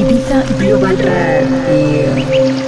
Ibiza Global Radio.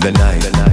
the night. The night.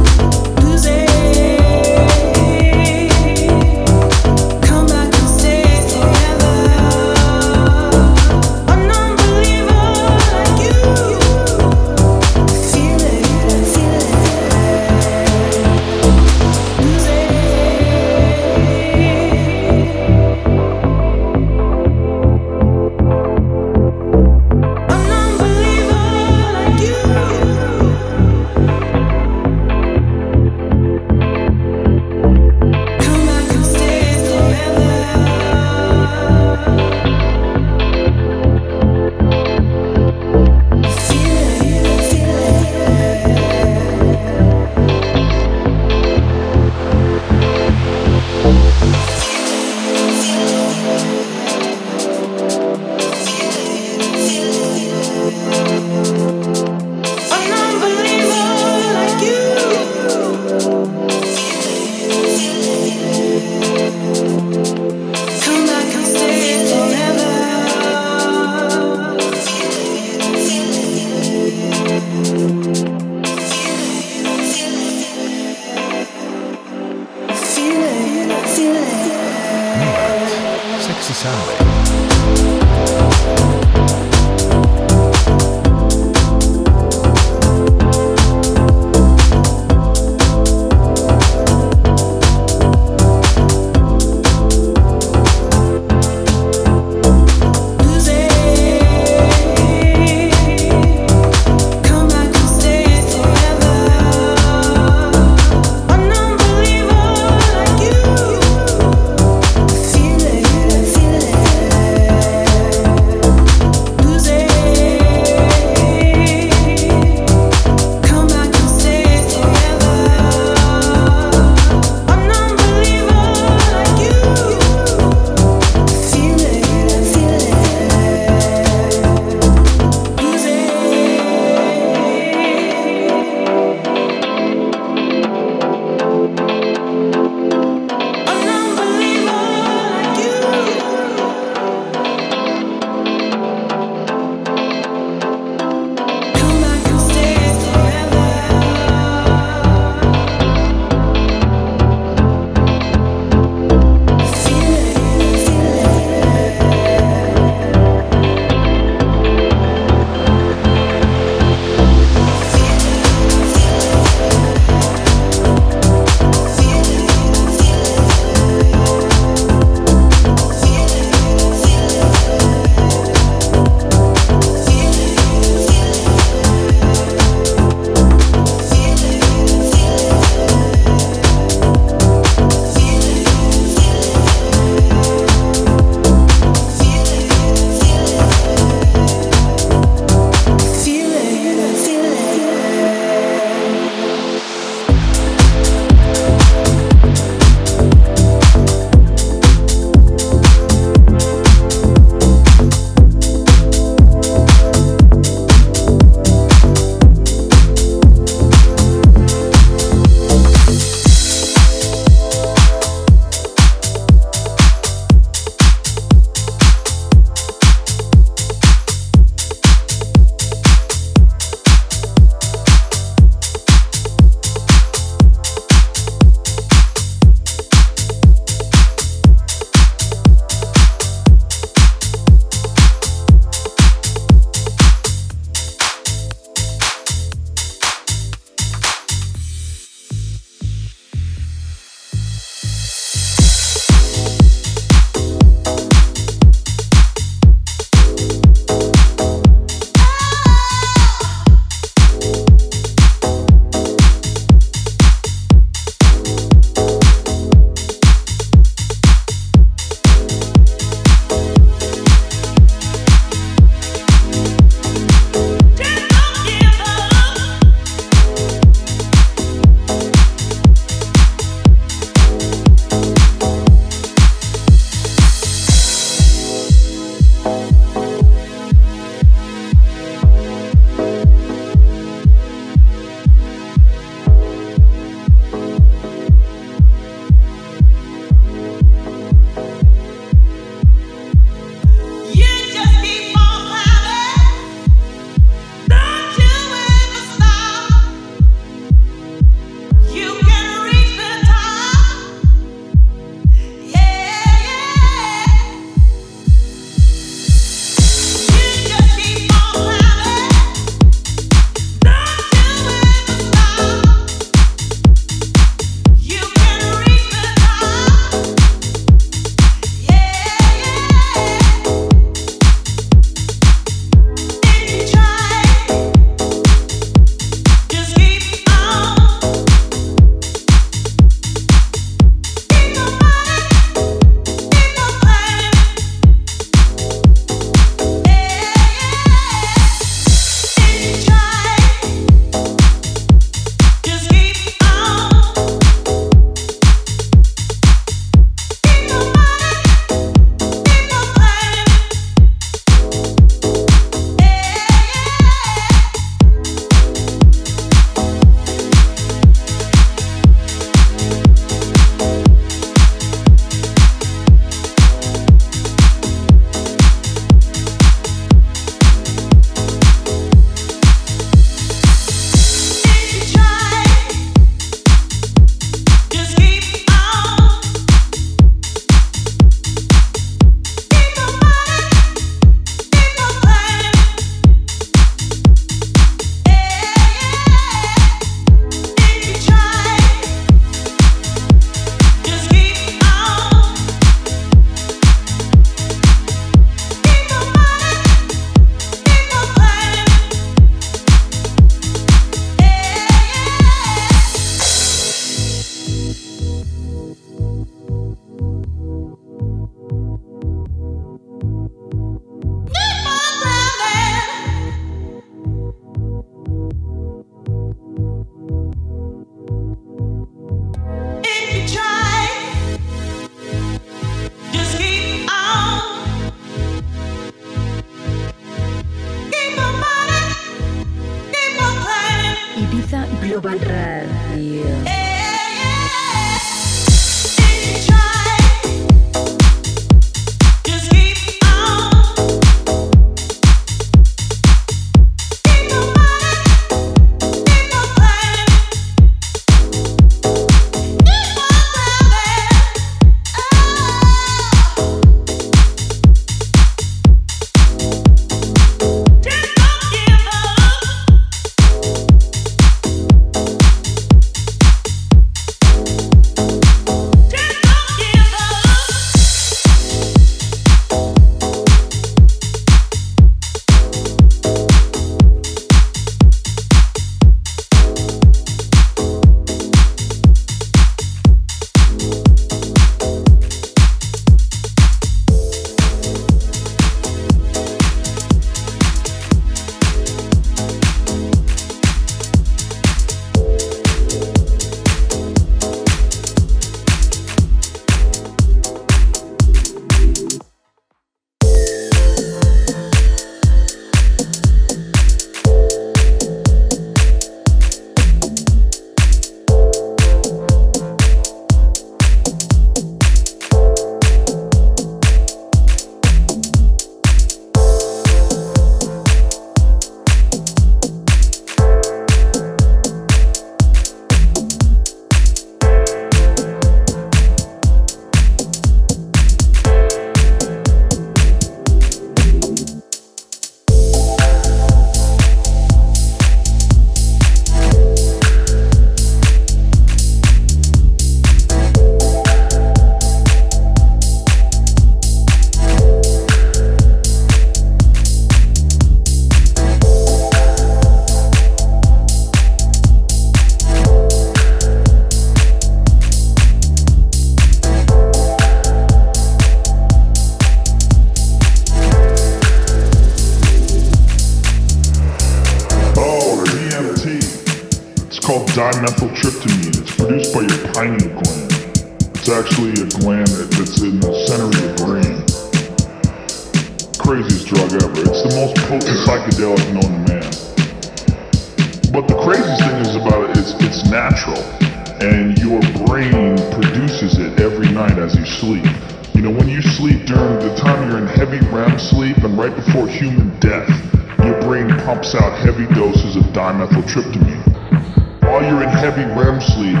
Pumps out heavy doses of dimethyltryptamine. While you're in heavy REM sleep,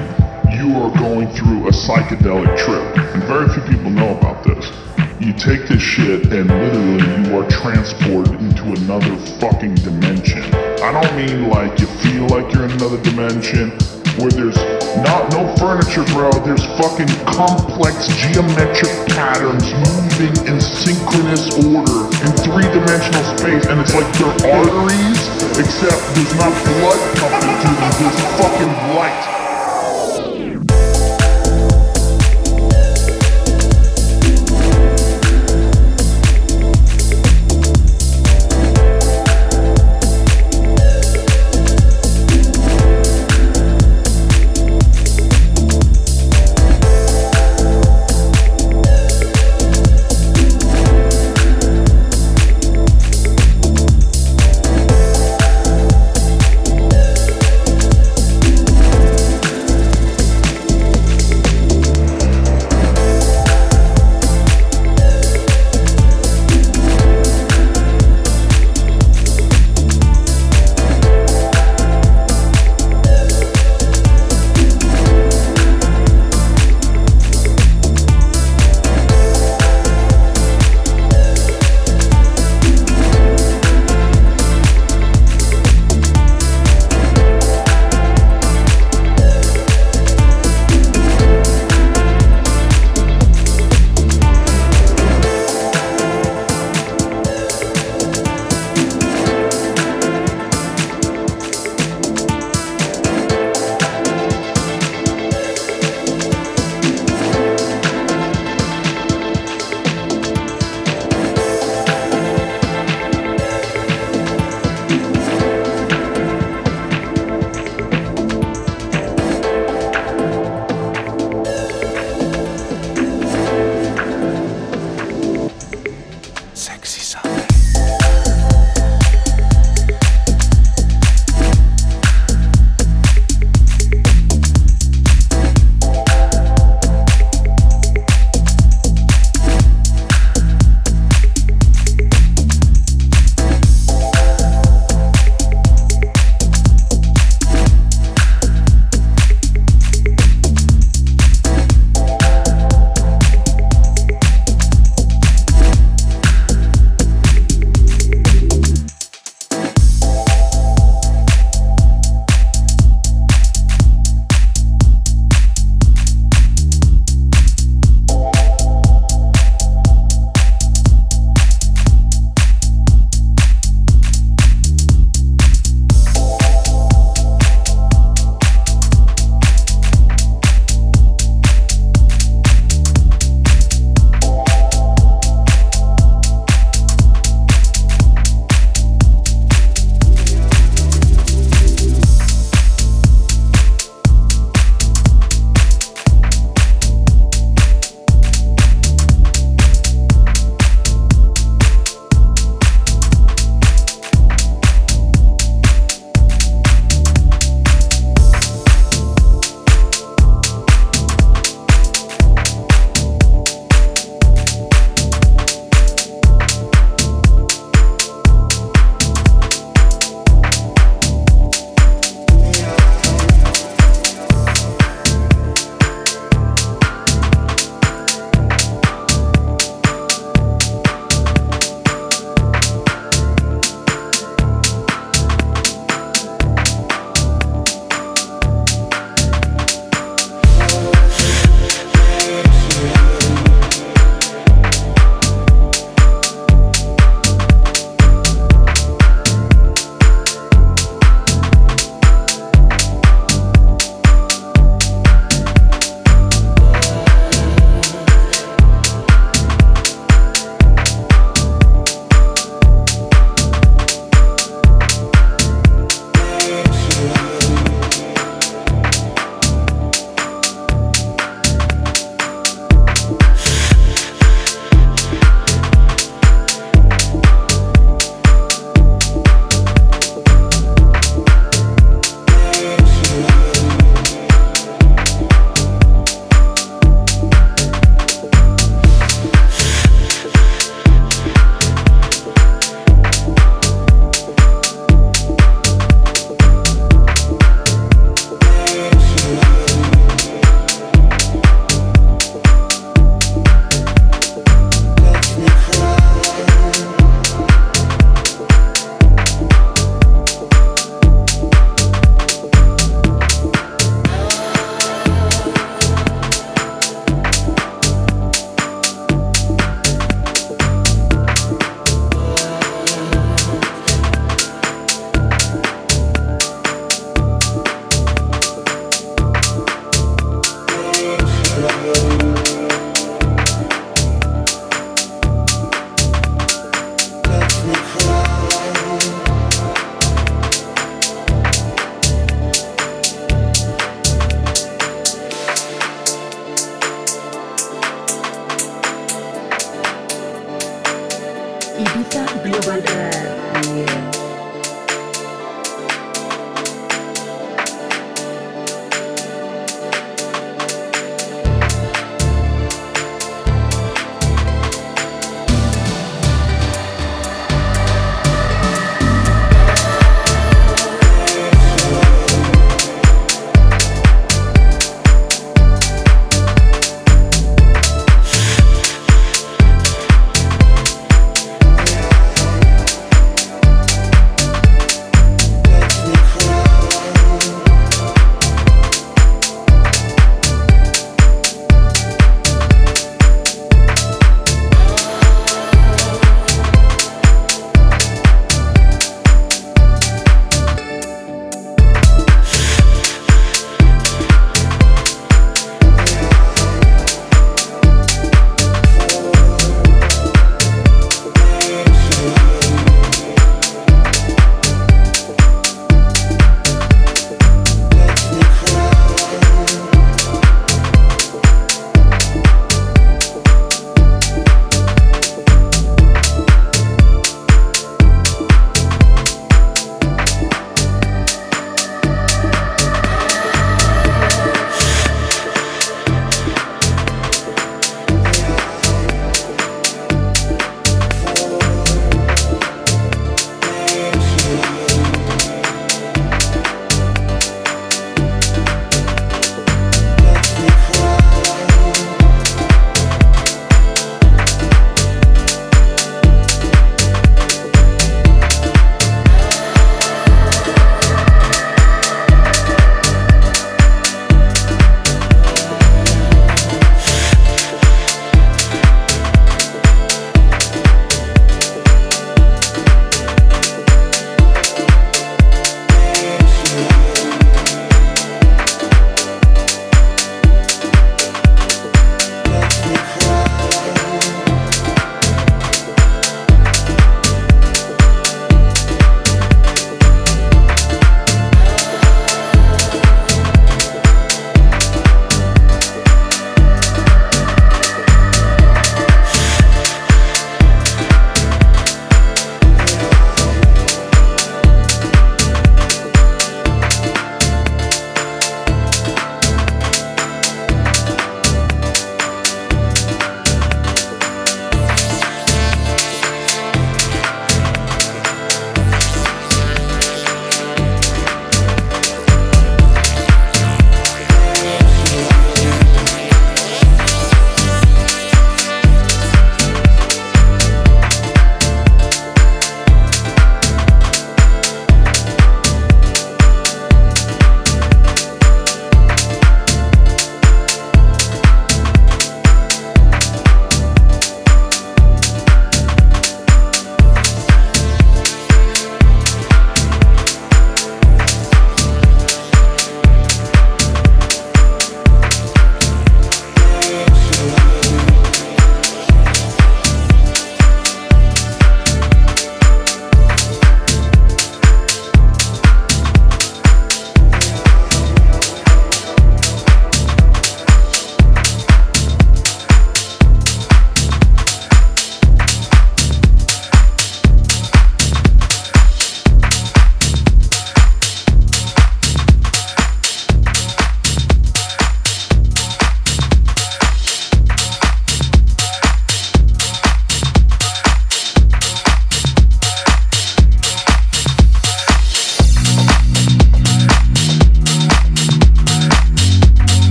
you are going through a psychedelic trip. And very few people know about this. You take this shit and literally you are transported into another fucking dimension. I don't mean like you feel like you're in another dimension where there's not no furniture, bro. There's fucking complex geometric patterns moving in synchronous order in three-dimensional space, and it's like they're arteries, except there's not blood pumping through them. There's fucking light.